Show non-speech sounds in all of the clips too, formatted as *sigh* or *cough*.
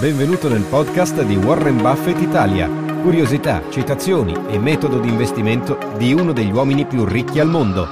Benvenuto nel podcast di Warren Buffett Italia. Curiosità, citazioni e metodo di investimento di uno degli uomini più ricchi al mondo.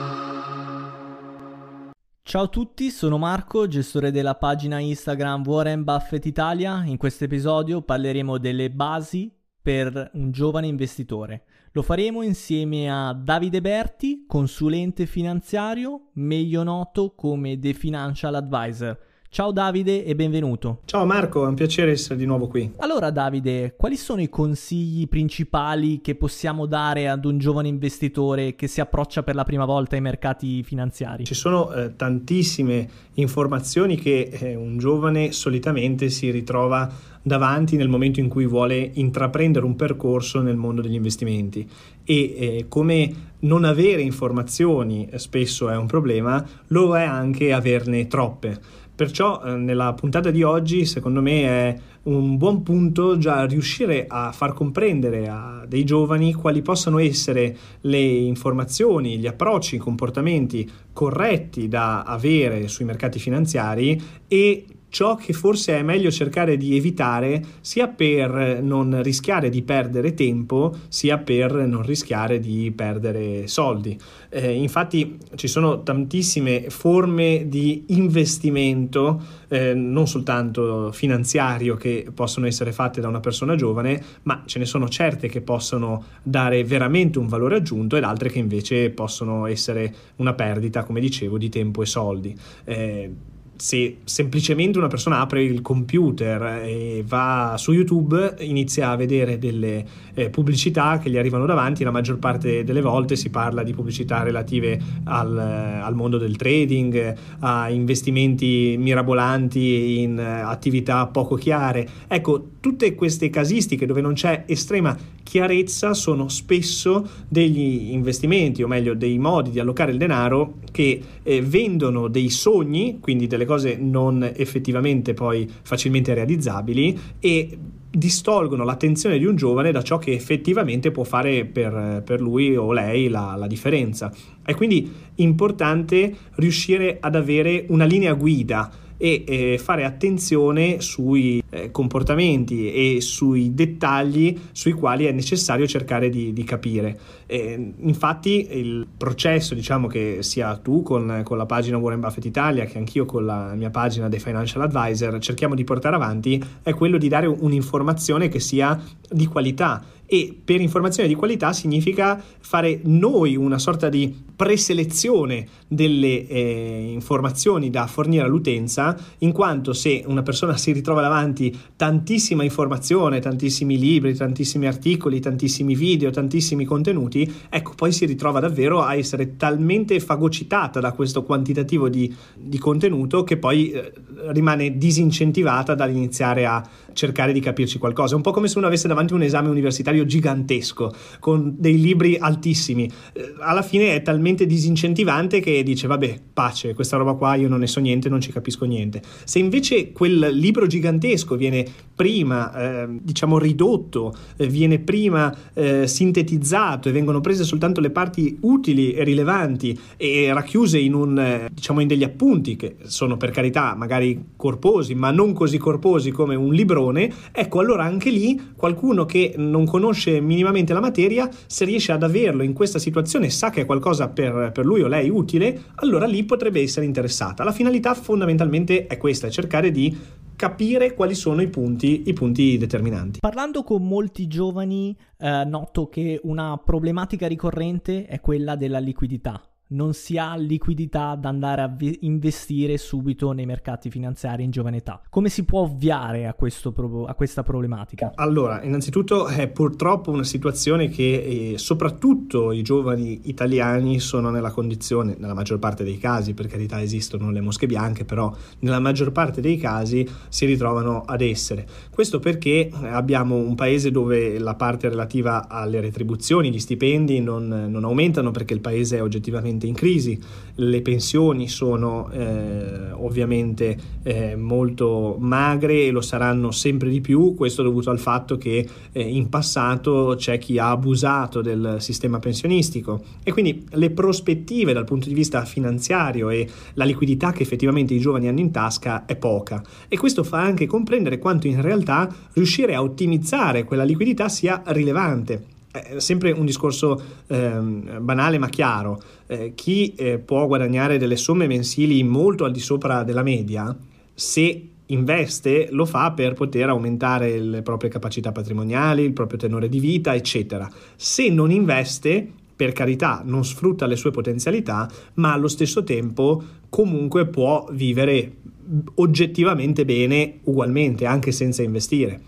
Ciao a tutti, sono Marco, gestore della pagina Instagram Warren Buffett Italia. In questo episodio parleremo delle basi per un giovane investitore. Lo faremo insieme a Davide Berti, consulente finanziario, meglio noto come The Financial Advisor. Ciao Davide e benvenuto. Ciao Marco, è un piacere essere di nuovo qui. Allora Davide, quali sono i consigli principali che possiamo dare ad un giovane investitore che si approccia per la prima volta ai mercati finanziari? Ci sono eh, tantissime informazioni che eh, un giovane solitamente si ritrova davanti nel momento in cui vuole intraprendere un percorso nel mondo degli investimenti e eh, come non avere informazioni eh, spesso è un problema, lo è anche averne troppe. Perciò eh, nella puntata di oggi secondo me è un buon punto già riuscire a far comprendere a dei giovani quali possano essere le informazioni, gli approcci, i comportamenti corretti da avere sui mercati finanziari e ciò che forse è meglio cercare di evitare sia per non rischiare di perdere tempo sia per non rischiare di perdere soldi. Eh, infatti ci sono tantissime forme di investimento, eh, non soltanto finanziario, che possono essere fatte da una persona giovane, ma ce ne sono certe che possono dare veramente un valore aggiunto ed altre che invece possono essere una perdita, come dicevo, di tempo e soldi. Eh, se semplicemente una persona apre il computer e va su YouTube, inizia a vedere delle eh, pubblicità che gli arrivano davanti, la maggior parte delle volte si parla di pubblicità relative al, al mondo del trading, a investimenti mirabolanti in eh, attività poco chiare. Ecco, tutte queste casistiche dove non c'è estrema chiarezza sono spesso degli investimenti, o meglio dei modi di allocare il denaro che eh, vendono dei sogni, quindi delle cose non effettivamente poi facilmente realizzabili e distolgono l'attenzione di un giovane da ciò che effettivamente può fare per, per lui o lei la, la, differenza. È quindi importante riuscire ad avere una linea guida e eh, fare attenzione sui eh, comportamenti e sui dettagli sui quali è necessario cercare di, di capire. Eh, infatti il processo, diciamo che sia tu con, con, la pagina Warren Buffett Italia che anch'io con la mia pagina dei Financial Advisor cerchiamo di portare avanti, è quello di dare un'informazione che sia di qualità e per informazione di qualità significa fare noi una sorta di preselezione delle eh, informazioni da fornire all'utenza, in quanto se una persona si ritrova davanti tantissima informazione, tantissimi libri, tantissimi articoli, tantissimi video, tantissimi contenuti, ecco, poi si ritrova davvero a essere talmente fagocitata da questo quantitativo di, di contenuto che poi eh, rimane disincentivata dall'iniziare a cercare di capirci qualcosa. È un po' come se uno avesse davanti un esame universitario gigantesco, con dei libri altissimi. Eh, alla fine è talmente disincentivante che dice, vabbè, pace, questa roba qua io non ne so niente, non ci capisco niente. Se invece quel libro gigantesco viene prima, eh, diciamo, ridotto, eh, viene prima eh, sintetizzato e vengono prese soltanto le parti utili e rilevanti e racchiuse in un, eh, diciamo, in degli appunti che sono per carità magari corposi, ma non così corposi come un libro padrone, ecco allora anche lì qualcuno che non conosce minimamente la materia, se riesce ad averlo in questa situazione, sa che è qualcosa per, per lui o lei utile, allora lì potrebbe essere interessata. La finalità fondamentalmente è questa, è cercare di capire quali sono i punti, i punti determinanti. Parlando con molti giovani, eh, noto che una problematica ricorrente è quella della liquidità non si ha liquidità da andare a vi- investire subito nei mercati finanziari in giovane età. Come si può ovviare a, pro- a questa problematica? Allora, innanzitutto è purtroppo una situazione che eh, soprattutto i giovani italiani sono nella condizione, nella maggior parte dei casi, per carità esistono le mosche bianche, però nella maggior parte dei casi si ritrovano ad essere. Questo perché abbiamo un paese dove la parte relativa alle retribuzioni, gli stipendi non, non aumentano perché il paese è oggettivamente in crisi, le pensioni sono eh, ovviamente eh, molto magre e lo saranno sempre di più, questo dovuto al fatto che eh, in passato c'è chi ha abusato del sistema pensionistico. E quindi le prospettive dal punto di vista finanziario e la liquidità che effettivamente i giovani hanno in tasca è poca. E questo fa anche comprendere quanto in realtà riuscire a ottimizzare quella liquidità sia rilevante è sempre un discorso eh, banale ma chiaro. Eh, chi eh, può guadagnare delle somme mensili molto al di sopra della media, se investe lo fa per poter aumentare le proprie capacità patrimoniali, il proprio tenore di vita, eccetera. Se non investe, per carità, non sfrutta le sue potenzialità, ma allo stesso tempo comunque può vivere oggettivamente bene ugualmente, anche senza investire.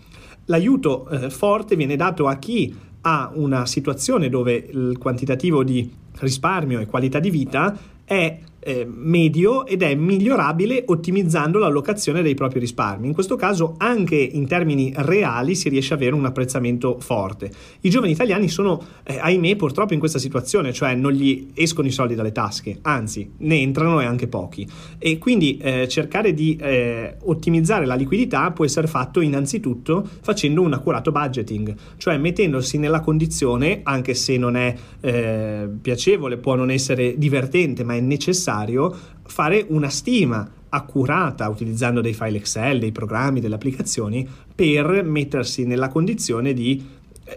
L'aiuto eh, forte viene dato a chi ha una situazione dove il quantitativo di risparmio e qualità di vita è eh, medio ed è migliorabile ottimizzando l'allocazione dei propri risparmi. In questo caso anche in termini reali si riesce ad avere un apprezzamento forte. I giovani italiani sono, eh, ahimè, purtroppo in questa situazione, cioè non gli escono i soldi dalle tasche, anzi ne entrano e anche pochi. E quindi eh, cercare di eh, ottimizzare la liquidità può essere fatto innanzitutto facendo un accurato budgeting, cioè mettendosi nella condizione, anche se non è eh, piacevole, può non essere divertente, ma è necessario necessario fare una stima accurata utilizzando dei file Excel, dei programmi, delle applicazioni per mettersi nella condizione di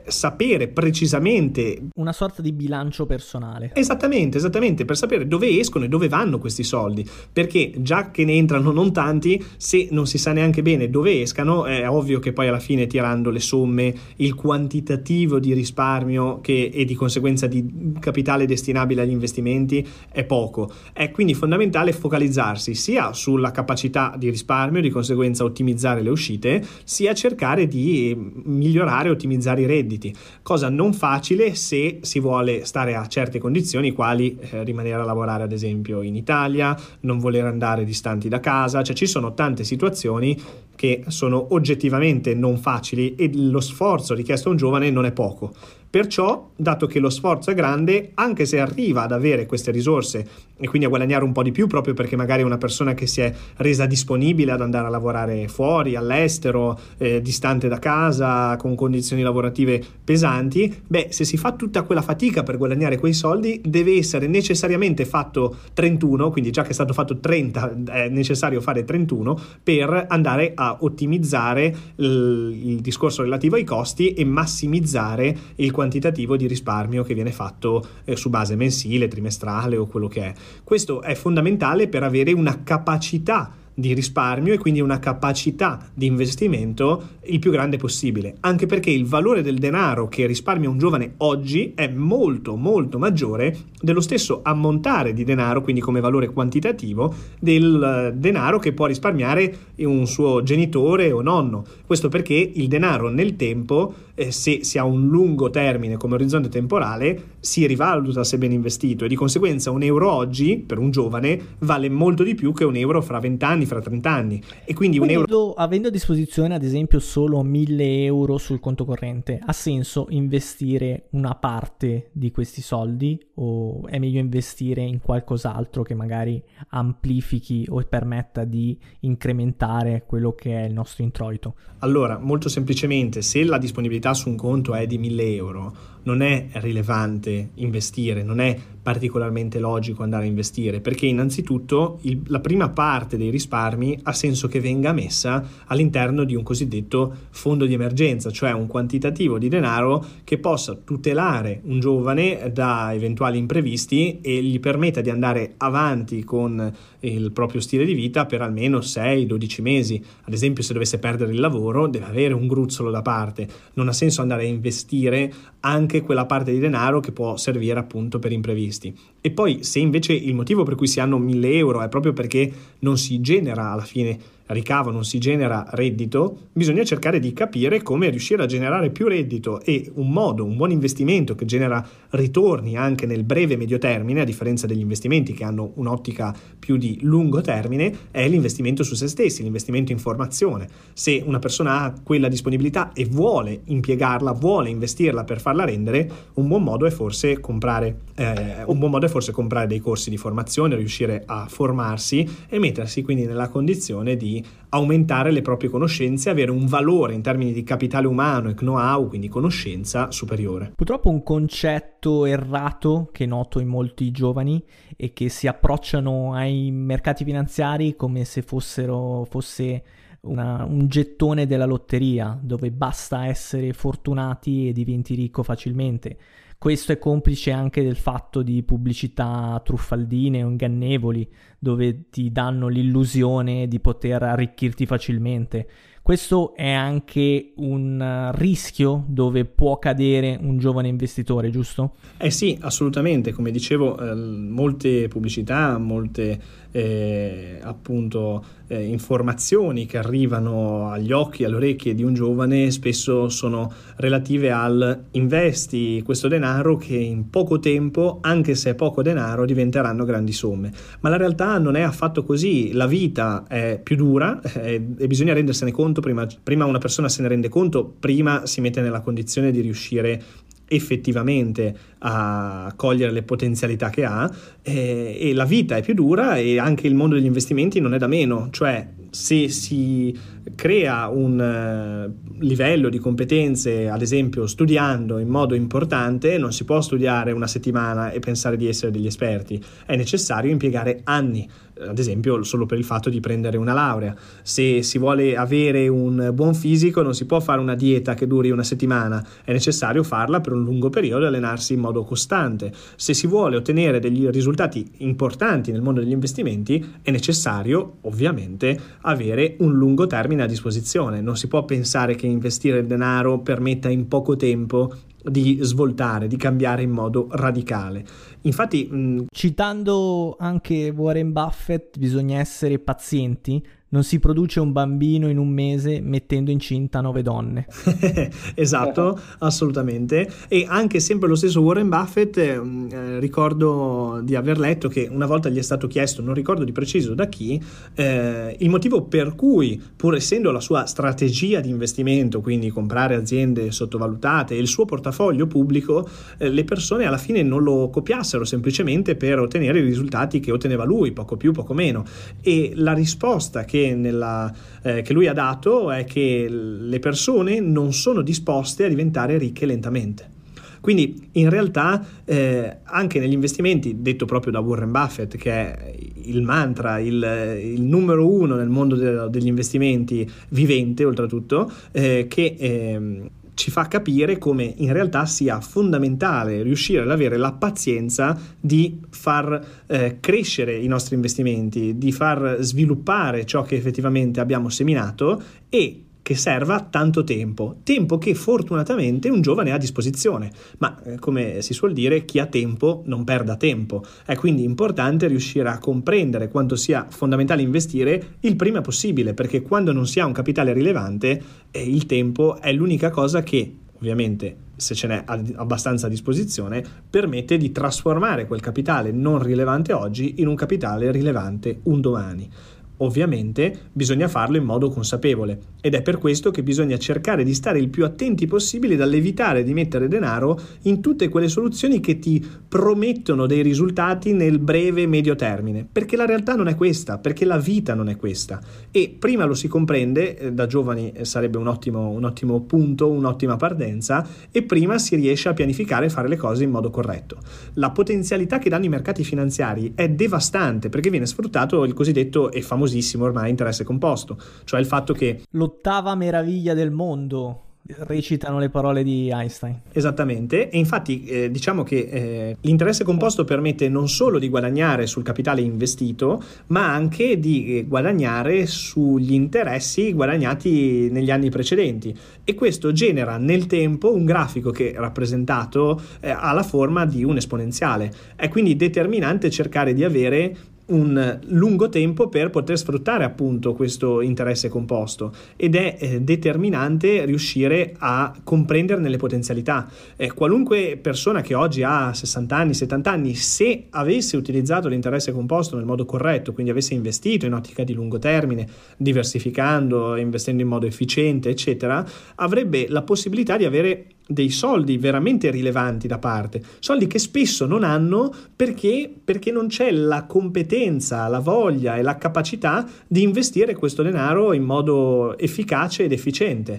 sapere precisamente una sorta di bilancio personale. Esattamente, esattamente, per sapere dove escono e dove vanno questi soldi, perché già che ne entrano non tanti, se non si sa neanche bene dove escano, è ovvio che poi alla fine tirando le somme, il quantitativo di risparmio che, e di conseguenza di capitale destinabile agli investimenti è poco. È quindi fondamentale focalizzarsi sia sulla capacità di risparmio, di conseguenza ottimizzare le uscite, sia cercare di migliorare e ottimizzare i redditi redditi, cosa non facile se si vuole stare a certe condizioni, quali eh, rimanere a lavorare ad esempio in Italia, non voler andare distanti da casa, cioè ci sono tante situazioni che sono oggettivamente non facili e lo sforzo richiesto a un giovane non è poco. Perciò, dato che lo sforzo è grande, anche se arriva ad avere queste risorse e quindi a guadagnare un po' di più, proprio perché magari è una persona che si è resa disponibile ad andare a lavorare fuori, all'estero, eh, distante da casa, con condizioni lavorative pesanti, beh, se si fa tutta quella fatica per guadagnare quei soldi, deve essere necessariamente fatto 31, quindi già che è stato fatto 30, è necessario fare 31 per andare a ottimizzare il, il discorso relativo ai costi e massimizzare il quantitativo di risparmio che viene fatto eh, su base mensile, trimestrale o quello che è. Questo è fondamentale per avere una capacità di risparmio e quindi una capacità di investimento il più grande possibile, anche perché il valore del denaro che risparmia un giovane oggi è molto molto maggiore dello stesso ammontare di denaro, quindi come valore quantitativo, del denaro che può risparmiare un suo genitore o nonno. Questo perché il denaro nel tempo, eh, se si ha un lungo termine come orizzonte temporale, si rivaluta se ben investito e di conseguenza un euro oggi per un giovane vale molto di più che un euro fra 20 anni, fra 30 anni. E quindi un euro... Avendo a disposizione ad esempio solo 1000 euro sul conto corrente, ha senso investire una parte di questi soldi o è meglio investire in qualcos'altro che magari amplifichi o permetta di incrementare quello che è il nostro introito? Allora, molto semplicemente, se la disponibilità su un conto è di 1000 euro, non è rilevante investire, non è particolarmente logico andare a investire, perché innanzitutto il, la prima parte dei risparmi ha senso che venga messa all'interno di un cosiddetto fondo di emergenza, cioè un quantitativo di denaro che possa tutelare un giovane da eventuali imprevisti e gli permetta di andare avanti con il proprio stile di vita per almeno 6-12 mesi. Ad esempio, se dovesse perdere il lavoro, deve avere un gruzzolo da parte. Non ha senso andare a investire anche quella parte di denaro che può servire appunto per imprevisti. E poi, se invece il motivo per cui si hanno 1000 euro è proprio perché non si genera alla fine ricavo, non si genera reddito, bisogna cercare di capire come riuscire a generare più reddito e un modo, un buon investimento che genera ritorni anche nel breve e medio termine, a differenza degli investimenti che hanno un'ottica più di lungo termine, è l'investimento su se stessi, l'investimento in formazione. Se una persona ha quella disponibilità e vuole impiegarla, vuole investirla per farla rendere, un buon modo è forse comprare, eh, un buon modo è forse comprare dei corsi di formazione, riuscire a formarsi e mettersi quindi nella condizione di aumentare le proprie conoscenze, avere un valore in termini di capitale umano e know-how, quindi conoscenza superiore. Purtroppo un concetto errato che noto in molti giovani è che si approcciano ai mercati finanziari come se fossero fosse una, un gettone della lotteria dove basta essere fortunati e diventi ricco facilmente. Questo è complice anche del fatto di pubblicità truffaldine o ingannevoli, dove ti danno l'illusione di poter arricchirti facilmente. Questo è anche un rischio dove può cadere un giovane investitore, giusto? Eh sì, assolutamente. Come dicevo, eh, molte pubblicità, molte eh, appunto eh, informazioni che arrivano agli occhi, alle orecchie di un giovane spesso sono relative al investi questo denaro che in poco tempo, anche se è poco denaro, diventeranno grandi somme. Ma la realtà non è affatto così, la vita è più dura eh, e bisogna rendersene conto prima, prima una persona se ne rende conto, prima si mette nella condizione di riuscire effettivamente a cogliere le potenzialità che ha eh, e la vita è più dura e anche il mondo degli investimenti non è da meno, cioè se si crea un uh, livello di competenze, ad esempio studiando in modo importante, non si può studiare una settimana e pensare di essere degli esperti, è necessario impiegare anni, ad esempio solo per il fatto di prendere una laurea. Se si vuole avere un buon fisico non si può fare una dieta che duri una settimana, è necessario farla per un lungo periodo e allenarsi in modo costante. Se si vuole ottenere degli risultati importanti nel mondo degli investimenti è necessario ovviamente avere un lungo termine a disposizione. Non si può pensare che investire denaro permetta in poco tempo di svoltare, di cambiare in modo radicale. Infatti, mh... citando anche Warren Buffett, bisogna essere pazienti non si produce un bambino in un mese mettendo incinta nove donne. *laughs* esatto, assolutamente. E anche sempre lo stesso Warren Buffett, eh, eh, ricordo di aver letto che una volta gli è stato chiesto, non ricordo di preciso da chi, eh, il motivo per cui, pur essendo la sua strategia di investimento, quindi comprare aziende sottovalutate e il suo portafoglio pubblico, eh, le persone alla fine non lo copiassero semplicemente per ottenere i risultati che otteneva lui, poco più, poco meno. E la risposta che che, nella, eh, che lui ha dato è che le persone non sono disposte a diventare ricche lentamente. Quindi in realtà eh, anche negli investimenti, detto proprio da Warren Buffett, che è il mantra, il, il numero uno nel mondo de- degli investimenti vivente oltretutto, eh, che eh, ci fa capire come in realtà sia fondamentale riuscire ad avere la pazienza di far eh, crescere i nostri investimenti, di far sviluppare ciò che effettivamente abbiamo seminato e che serva tanto tempo, tempo che fortunatamente un giovane ha a disposizione, ma eh, come si suol dire, chi ha tempo non perda tempo. È quindi importante riuscire a comprendere quanto sia fondamentale investire il prima possibile, perché quando non si ha un capitale rilevante, eh, il tempo è l'unica cosa che ovviamente se ce n'è abbastanza a disposizione, permette di trasformare quel capitale non rilevante oggi in un capitale rilevante un domani. Ovviamente bisogna farlo in modo consapevole ed è per questo che bisogna cercare di stare il più attenti possibile dall'evitare di mettere denaro in tutte quelle soluzioni che ti promettono dei risultati nel breve e medio termine, perché la realtà non è questa, perché la vita non è questa e prima lo si comprende, eh, da giovani eh, sarebbe un ottimo, un ottimo punto, un'ottima partenza e prima si riesce a pianificare e fare le cose in modo corretto. La potenzialità che danno i mercati finanziari è devastante perché viene sfruttato il cosiddetto e famoso famosissimo ormai interesse composto, cioè il fatto che... L'ottava meraviglia del mondo recitano le parole di Einstein. Esattamente, e infatti eh, diciamo che eh, l'interesse composto permette non solo di guadagnare sul capitale investito, ma anche di eh, guadagnare sugli interessi guadagnati negli anni precedenti e questo genera nel tempo un grafico che rappresentato eh, ha la forma di un esponenziale. È quindi determinante cercare di avere un lungo tempo per poter sfruttare appunto questo interesse composto ed è eh, determinante riuscire a comprenderne le potenzialità. Eh, qualunque persona che oggi ha 60 anni, 70 anni, se avesse utilizzato l'interesse composto nel modo corretto, quindi avesse investito in ottica di lungo termine, diversificando, investendo in modo efficiente, eccetera, avrebbe la possibilità di avere dei soldi veramente rilevanti da parte, soldi che spesso non hanno perché, perché non c'è la competenza, la voglia e la capacità di investire questo denaro in modo efficace ed efficiente.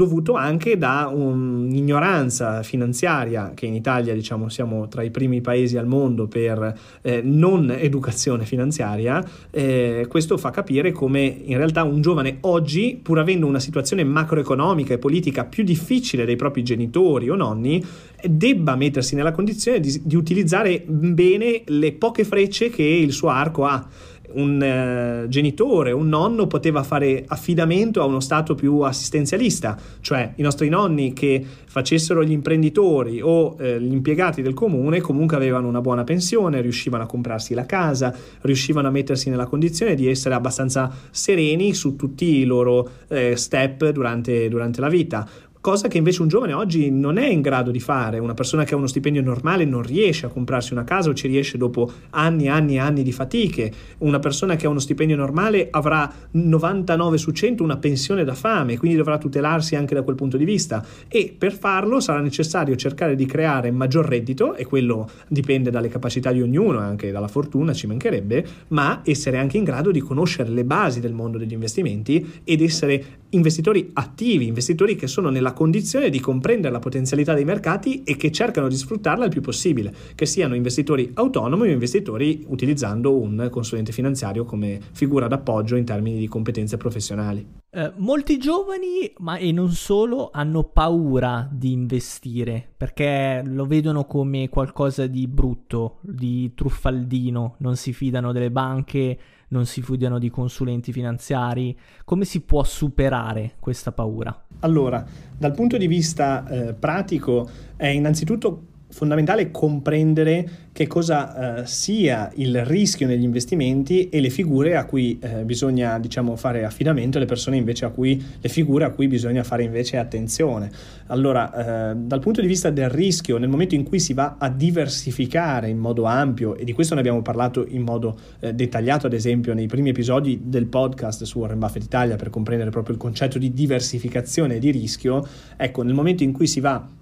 Dovuto anche da un'ignoranza finanziaria che in Italia diciamo siamo tra i primi paesi al mondo per eh, non educazione finanziaria eh, questo fa capire come in realtà un giovane oggi pur avendo una situazione macroeconomica e politica più difficile dei propri genitori o nonni debba mettersi nella condizione di, di utilizzare bene le poche frecce che il suo arco ha un eh, genitore, un nonno poteva fare affidamento a uno stato più assistenzialista, cioè i nostri nonni che facessero gli imprenditori o eh, gli impiegati del comune comunque avevano una buona pensione, riuscivano a comprarsi la casa, riuscivano a mettersi nella condizione di essere abbastanza sereni su tutti i loro eh, step durante, durante la vita cosa che invece un giovane oggi non è in grado di fare. Una persona che ha uno stipendio normale non riesce a comprarsi una casa o ci riesce dopo anni e anni e anni di fatiche. Una persona che ha uno stipendio normale avrà 99 su 100 una pensione da fame, quindi dovrà tutelarsi anche da quel punto di vista e per farlo sarà necessario cercare di creare maggior reddito e quello dipende dalle capacità di ognuno anche dalla fortuna, ci mancherebbe, ma essere anche in grado di conoscere le basi del mondo degli investimenti ed essere investitori attivi, investitori che sono nella condizione di comprendere la potenzialità dei mercati e che cercano di sfruttarla il più possibile, che siano investitori autonomi o investitori utilizzando un consulente finanziario come figura d'appoggio in termini di competenze professionali. Eh, molti giovani, ma e non solo, hanno paura di investire perché lo vedono come qualcosa di brutto, di truffaldino, non si fidano delle banche, non si fidano di consulenti finanziari. Come si può superare questa paura? Allora, dal punto di vista eh, pratico è innanzitutto fondamentale comprendere che cosa eh, sia il rischio negli investimenti e le figure a cui eh, bisogna diciamo, fare affidamento e le persone invece a cui le figure a cui bisogna fare invece attenzione. Allora, eh, dal punto di vista del rischio, nel momento in cui si va a diversificare in modo ampio, e di questo ne abbiamo parlato in modo eh, dettagliato, ad esempio, nei primi episodi del podcast su Warren Buffett Italia per comprendere proprio il concetto di diversificazione e di rischio, ecco, nel momento in cui si va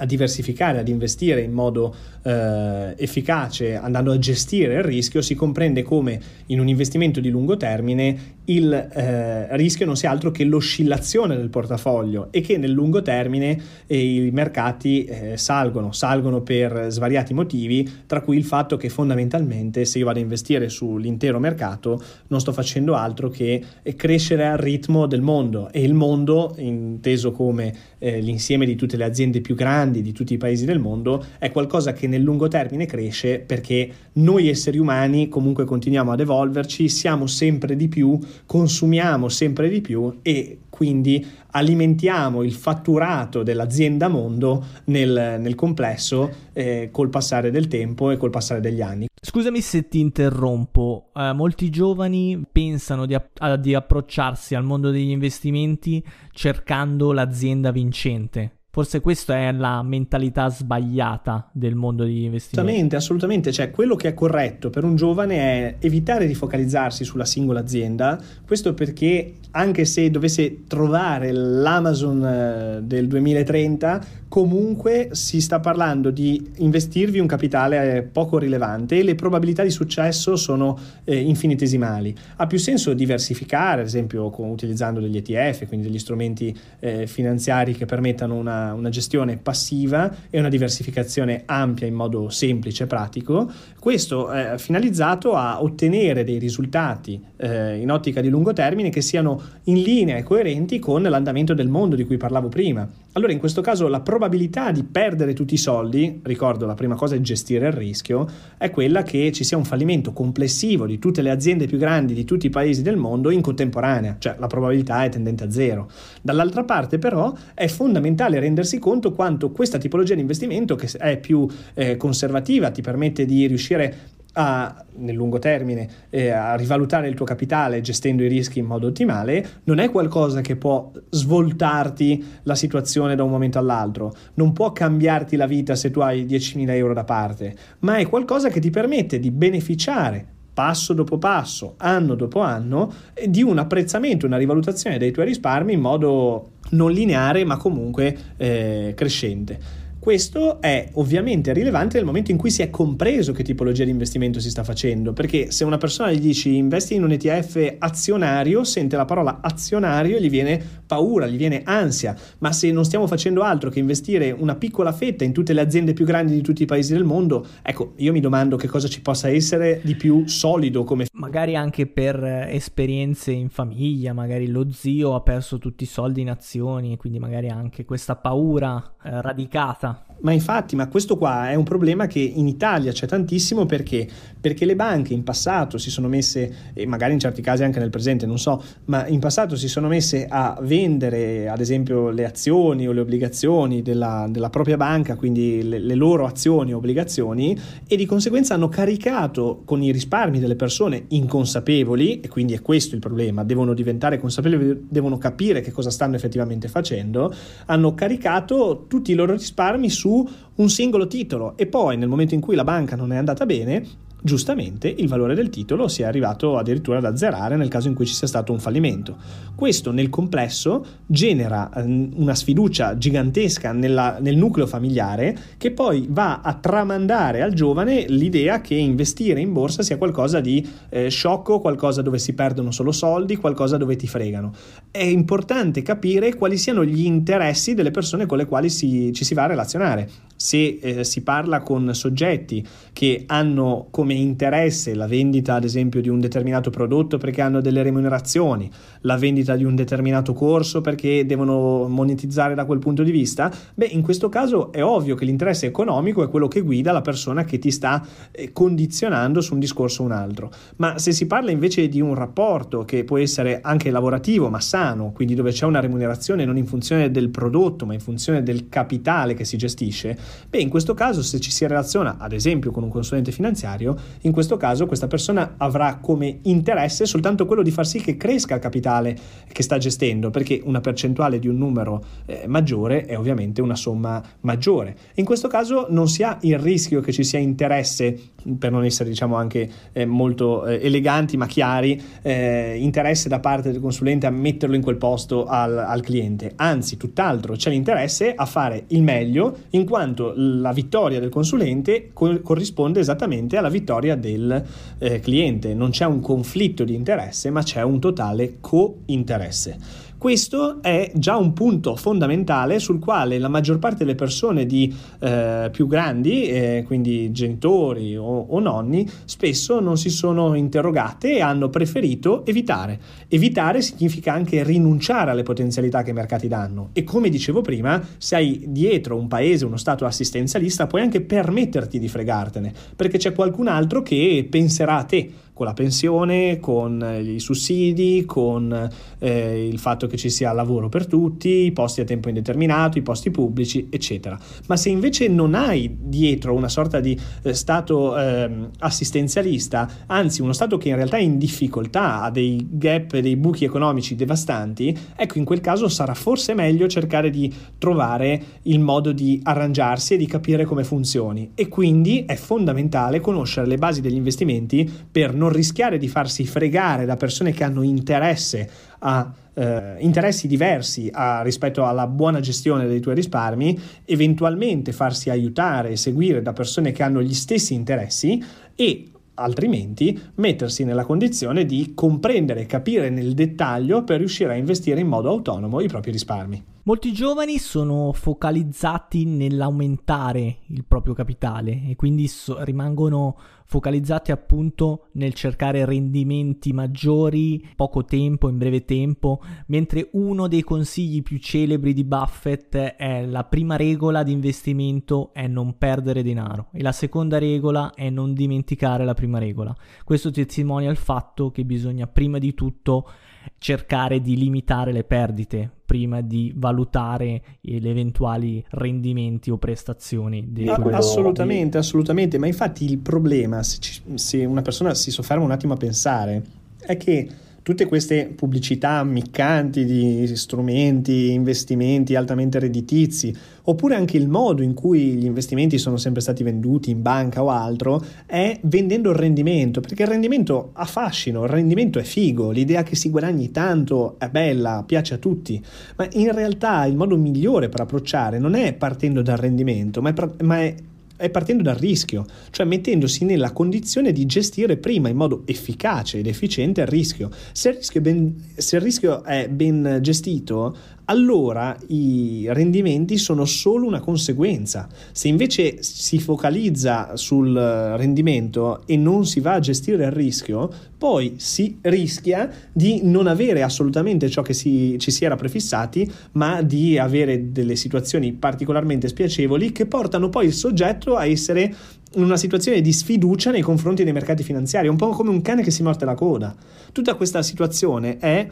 a diversificare, ad investire in modo eh, efficace, andando a gestire il rischio, si comprende come in un investimento di lungo termine il eh, rischio non sia altro che l'oscillazione del portafoglio e che nel lungo termine eh, i mercati eh, salgono, salgono per svariati motivi, tra cui il fatto che fondamentalmente se io vado a investire sull'intero mercato non sto facendo altro che crescere al ritmo del mondo e il mondo, inteso come eh, l'insieme di tutte le aziende più grandi di tutti i paesi del mondo, è qualcosa che nel lungo termine cresce perché noi esseri umani comunque continuiamo ad evolverci, siamo sempre di più consumiamo sempre di più e quindi alimentiamo il fatturato dell'azienda mondo nel, nel complesso eh, col passare del tempo e col passare degli anni. Scusami se ti interrompo, uh, molti giovani pensano di, app- di approcciarsi al mondo degli investimenti cercando l'azienda vincente Forse questa è la mentalità sbagliata del mondo di investimento. Assolutamente, assolutamente. Cioè, quello che è corretto per un giovane è evitare di focalizzarsi sulla singola azienda. Questo perché anche se dovesse trovare l'Amazon eh, del 2030, comunque si sta parlando di investirvi un capitale eh, poco rilevante e le probabilità di successo sono eh, infinitesimali. Ha più senso diversificare, ad esempio con, utilizzando degli ETF, quindi degli strumenti eh, finanziari che permettano una una, gestione passiva e una diversificazione ampia in modo semplice e pratico. Questo è finalizzato a ottenere dei risultati eh, in ottica di lungo termine che siano in linea e coerenti con l'andamento del mondo di cui parlavo prima. Allora in questo caso la probabilità di perdere tutti i soldi, ricordo la prima cosa è gestire il rischio, è quella che ci sia un fallimento complessivo di tutte le aziende più grandi di tutti i paesi del mondo in contemporanea, cioè la probabilità è tendente a zero. Dall'altra parte però è fondamentale rendersi conto quanto questa tipologia di investimento che è più eh, conservativa ti permette di riuscire a, nel lungo termine eh, a rivalutare il tuo capitale gestendo i rischi in modo ottimale, non è qualcosa che può svoltarti la situazione da un momento all'altro, non può cambiarti la vita se tu hai 10.000 euro da parte, ma è qualcosa che ti permette di beneficiare passo dopo passo, anno dopo anno, di un apprezzamento, una rivalutazione dei tuoi risparmi in modo non lineare ma comunque eh, crescente. Questo è ovviamente rilevante nel momento in cui si è compreso che tipologia di investimento si sta facendo, perché se una persona gli dici investi in un ETF azionario, sente la parola azionario e gli viene paura, gli viene ansia, ma se non stiamo facendo altro che investire una piccola fetta in tutte le aziende più grandi di tutti i paesi del mondo, ecco, io mi domando che cosa ci possa essere di più solido come... Magari anche per esperienze in famiglia, magari lo zio ha perso tutti i soldi in azioni e quindi magari anche questa paura eh, radicata Twitter. Ma infatti, ma questo qua è un problema che in Italia c'è tantissimo perché? Perché le banche in passato si sono messe, e magari in certi casi anche nel presente, non so, ma in passato si sono messe a vendere ad esempio le azioni o le obbligazioni della, della propria banca, quindi le, le loro azioni o obbligazioni, e di conseguenza hanno caricato con i risparmi delle persone inconsapevoli, e quindi è questo il problema, devono diventare consapevoli, devono capire che cosa stanno effettivamente facendo, hanno caricato tutti i loro risparmi su un singolo titolo. E poi nel momento in cui la banca non è andata bene giustamente il valore del titolo si è arrivato addirittura ad azzerare nel caso in cui ci sia stato un fallimento. Questo nel complesso genera ehm, una sfiducia gigantesca nella, nel nucleo familiare che poi va a tramandare al giovane l'idea che investire in borsa sia qualcosa di eh, sciocco, qualcosa dove si perdono solo soldi, qualcosa dove ti fregano. È importante capire quali siano gli interessi delle persone con le quali si, ci si va a relazionare. Se eh, si parla con soggetti che hanno come interesse la vendita ad esempio di un determinato prodotto perché hanno delle remunerazioni, la vendita di un determinato corso perché devono monetizzare da quel punto di vista, beh in questo caso è ovvio che l'interesse economico è quello che guida la persona che ti sta eh, condizionando su un discorso o un altro. Ma se si parla invece di un rapporto che può essere anche lavorativo ma sano, quindi dove c'è una remunerazione non in funzione del prodotto ma in funzione del capitale che si gestisce, beh in questo caso se ci si relaziona ad esempio con un consulente finanziario, in questo caso questa persona avrà come interesse soltanto quello di far sì che cresca il capitale che sta gestendo, perché una percentuale di un numero eh, maggiore è ovviamente una somma maggiore. In questo caso non si ha il rischio che ci sia interesse, per non essere diciamo anche eh, molto eh, eleganti ma chiari, eh, interesse da parte del consulente a metterlo in quel posto al, al cliente, anzi tutt'altro c'è l'interesse a fare il meglio in quanto la vittoria del consulente co- corrisponde esattamente alla vittoria del eh, cliente. Non c'è un conflitto di interesse, ma c'è un totale co-interesse. Questo è già un punto fondamentale sul quale la maggior parte delle persone di, eh, più grandi, eh, quindi genitori o, o, nonni, spesso non si sono interrogate e hanno preferito evitare. Evitare significa anche rinunciare alle potenzialità che i mercati danno e come dicevo prima, se hai dietro un paese, uno stato assistenzialista, puoi anche permetterti di fregartene, perché c'è qualcun altro che penserà a te con la pensione, con i sussidi, con eh, il fatto che ci sia lavoro per tutti, i posti a tempo indeterminato, i posti pubblici, eccetera. Ma se invece non hai dietro una sorta di eh, stato eh, assistenzialista, anzi uno stato che in realtà è in difficoltà, ha dei gap, dei buchi economici devastanti, ecco in quel caso sarà forse meglio cercare di trovare il modo di arrangiarsi e di capire come funzioni. E quindi è fondamentale conoscere le basi degli investimenti per non rischiare di farsi fregare da persone che hanno interesse a eh, interessi diversi a, rispetto alla buona gestione dei tuoi risparmi, eventualmente farsi aiutare e seguire da persone che hanno gli stessi interessi e altrimenti mettersi nella condizione di comprendere e capire nel dettaglio per riuscire a investire in modo autonomo i propri risparmi. Molti giovani sono focalizzati nell'aumentare il proprio capitale e quindi so- rimangono focalizzati appunto nel cercare rendimenti maggiori, poco tempo, in breve tempo, mentre uno dei consigli più celebri di Buffett è la prima regola di investimento è non perdere denaro e la seconda regola è non dimenticare la prima regola. Questo testimonia il fatto che bisogna prima di tutto cercare di limitare le perdite prima di valutare gli eventuali rendimenti o prestazioni. Di ah, assolutamente, assolutamente, ma infatti il problema, se, ci, se una persona si sofferma un attimo a pensare, è che tutte queste pubblicità ammiccanti di strumenti, investimenti altamente redditizi, oppure anche il modo in cui gli investimenti sono sempre stati venduti in banca o altro, è vendendo il rendimento, perché il rendimento ha fascino, il rendimento è figo, l'idea che si guadagni tanto è bella, piace a tutti, ma in realtà il modo migliore per approcciare non è partendo dal rendimento, ma è, ma è è partendo dal rischio, cioè mettendosi nella condizione di gestire prima in modo efficace ed efficiente il rischio. Se il rischio è ben, rischio è ben gestito, allora i rendimenti sono solo una conseguenza. Se invece si focalizza sul rendimento e non si va a gestire il rischio, poi si rischia di non avere assolutamente ciò che si, ci si era prefissati, ma di avere delle situazioni particolarmente spiacevoli che portano poi il soggetto a essere in una situazione di sfiducia nei confronti dei mercati finanziari, un po' come un cane che si morde la coda. Tutta questa situazione è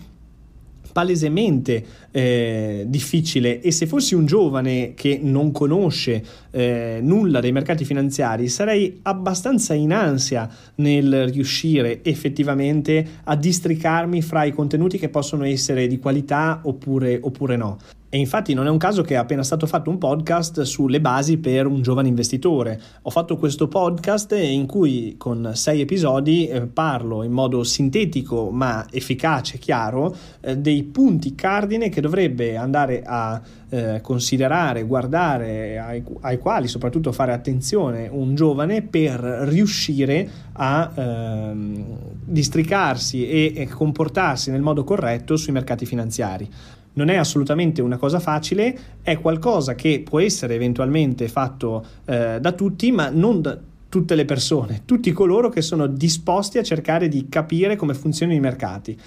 palesemente eh, difficile e se fossi un giovane che non conosce eh, nulla dei mercati finanziari sarei abbastanza in ansia nel riuscire effettivamente a districarmi fra i contenuti che possono essere di qualità oppure, oppure no. E infatti non è un caso che è appena stato fatto un podcast sulle basi per un giovane investitore. Ho fatto questo podcast in cui con sei episodi eh, parlo in modo sintetico ma efficace, chiaro, eh, dei punti cardine che dovrebbe andare a eh, considerare, guardare, ai, ai, quali soprattutto fare attenzione un giovane per riuscire a ehm, districarsi e, e comportarsi nel modo corretto sui mercati finanziari non è assolutamente una cosa facile, è qualcosa che può essere eventualmente fatto eh, da tutti, ma non da tutte le persone, tutti coloro che sono disposti a cercare di capire come funzionano i mercati.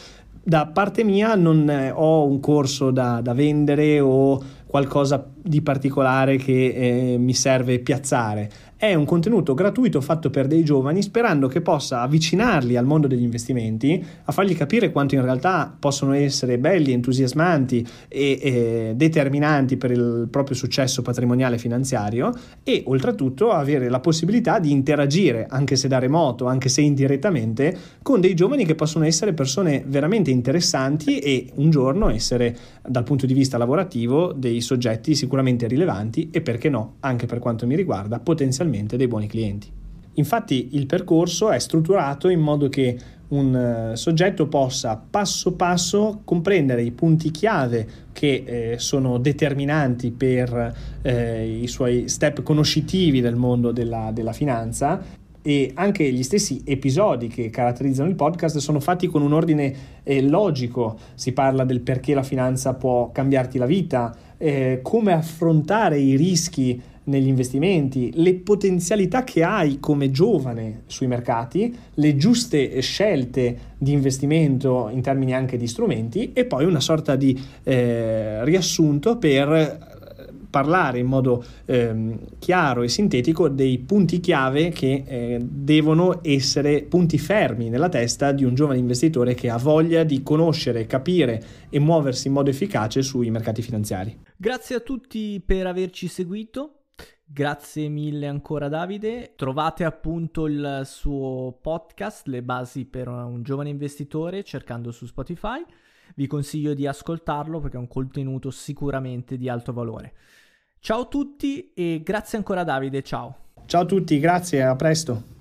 Da parte mia non eh, ho un corso da, da vendere o qualcosa di particolare che eh, mi serve piazzare. È un contenuto gratuito fatto per dei giovani sperando che possa avvicinarli al mondo degli investimenti, a fargli capire quanto in realtà possono essere belli, entusiasmanti e, e determinanti per il proprio successo patrimoniale e finanziario e oltretutto avere la possibilità di interagire, anche se da remoto, anche se indirettamente, con dei giovani che possono essere persone veramente interessanti e un giorno essere dal punto di vista lavorativo dei soggetti sicuramente rilevanti e perché no, anche per quanto mi riguarda, potenzialmente dei buoni clienti. Infatti il percorso è strutturato in modo che un eh, soggetto possa passo passo comprendere i punti chiave che eh, sono determinanti per eh, i suoi step conoscitivi del mondo della, della finanza e anche gli stessi episodi che caratterizzano il podcast sono fatti con un ordine eh, logico, si parla del perché la finanza può cambiarti la vita, eh, come affrontare i rischi negli investimenti, le potenzialità che hai come giovane sui mercati, le giuste scelte di investimento in termini anche di strumenti e poi una sorta di eh, riassunto per parlare in modo ehm, chiaro e sintetico dei punti chiave che eh, devono essere punti fermi nella testa di un giovane investitore che ha voglia di conoscere, capire e muoversi in modo efficace sui mercati finanziari. Grazie a tutti per averci seguito. Grazie mille ancora Davide. Trovate appunto il suo podcast, Le basi per un giovane investitore, cercando su Spotify. Vi consiglio di ascoltarlo perché è un contenuto sicuramente di alto valore. Ciao a tutti e grazie ancora Davide, ciao. Ciao a tutti, grazie, a presto.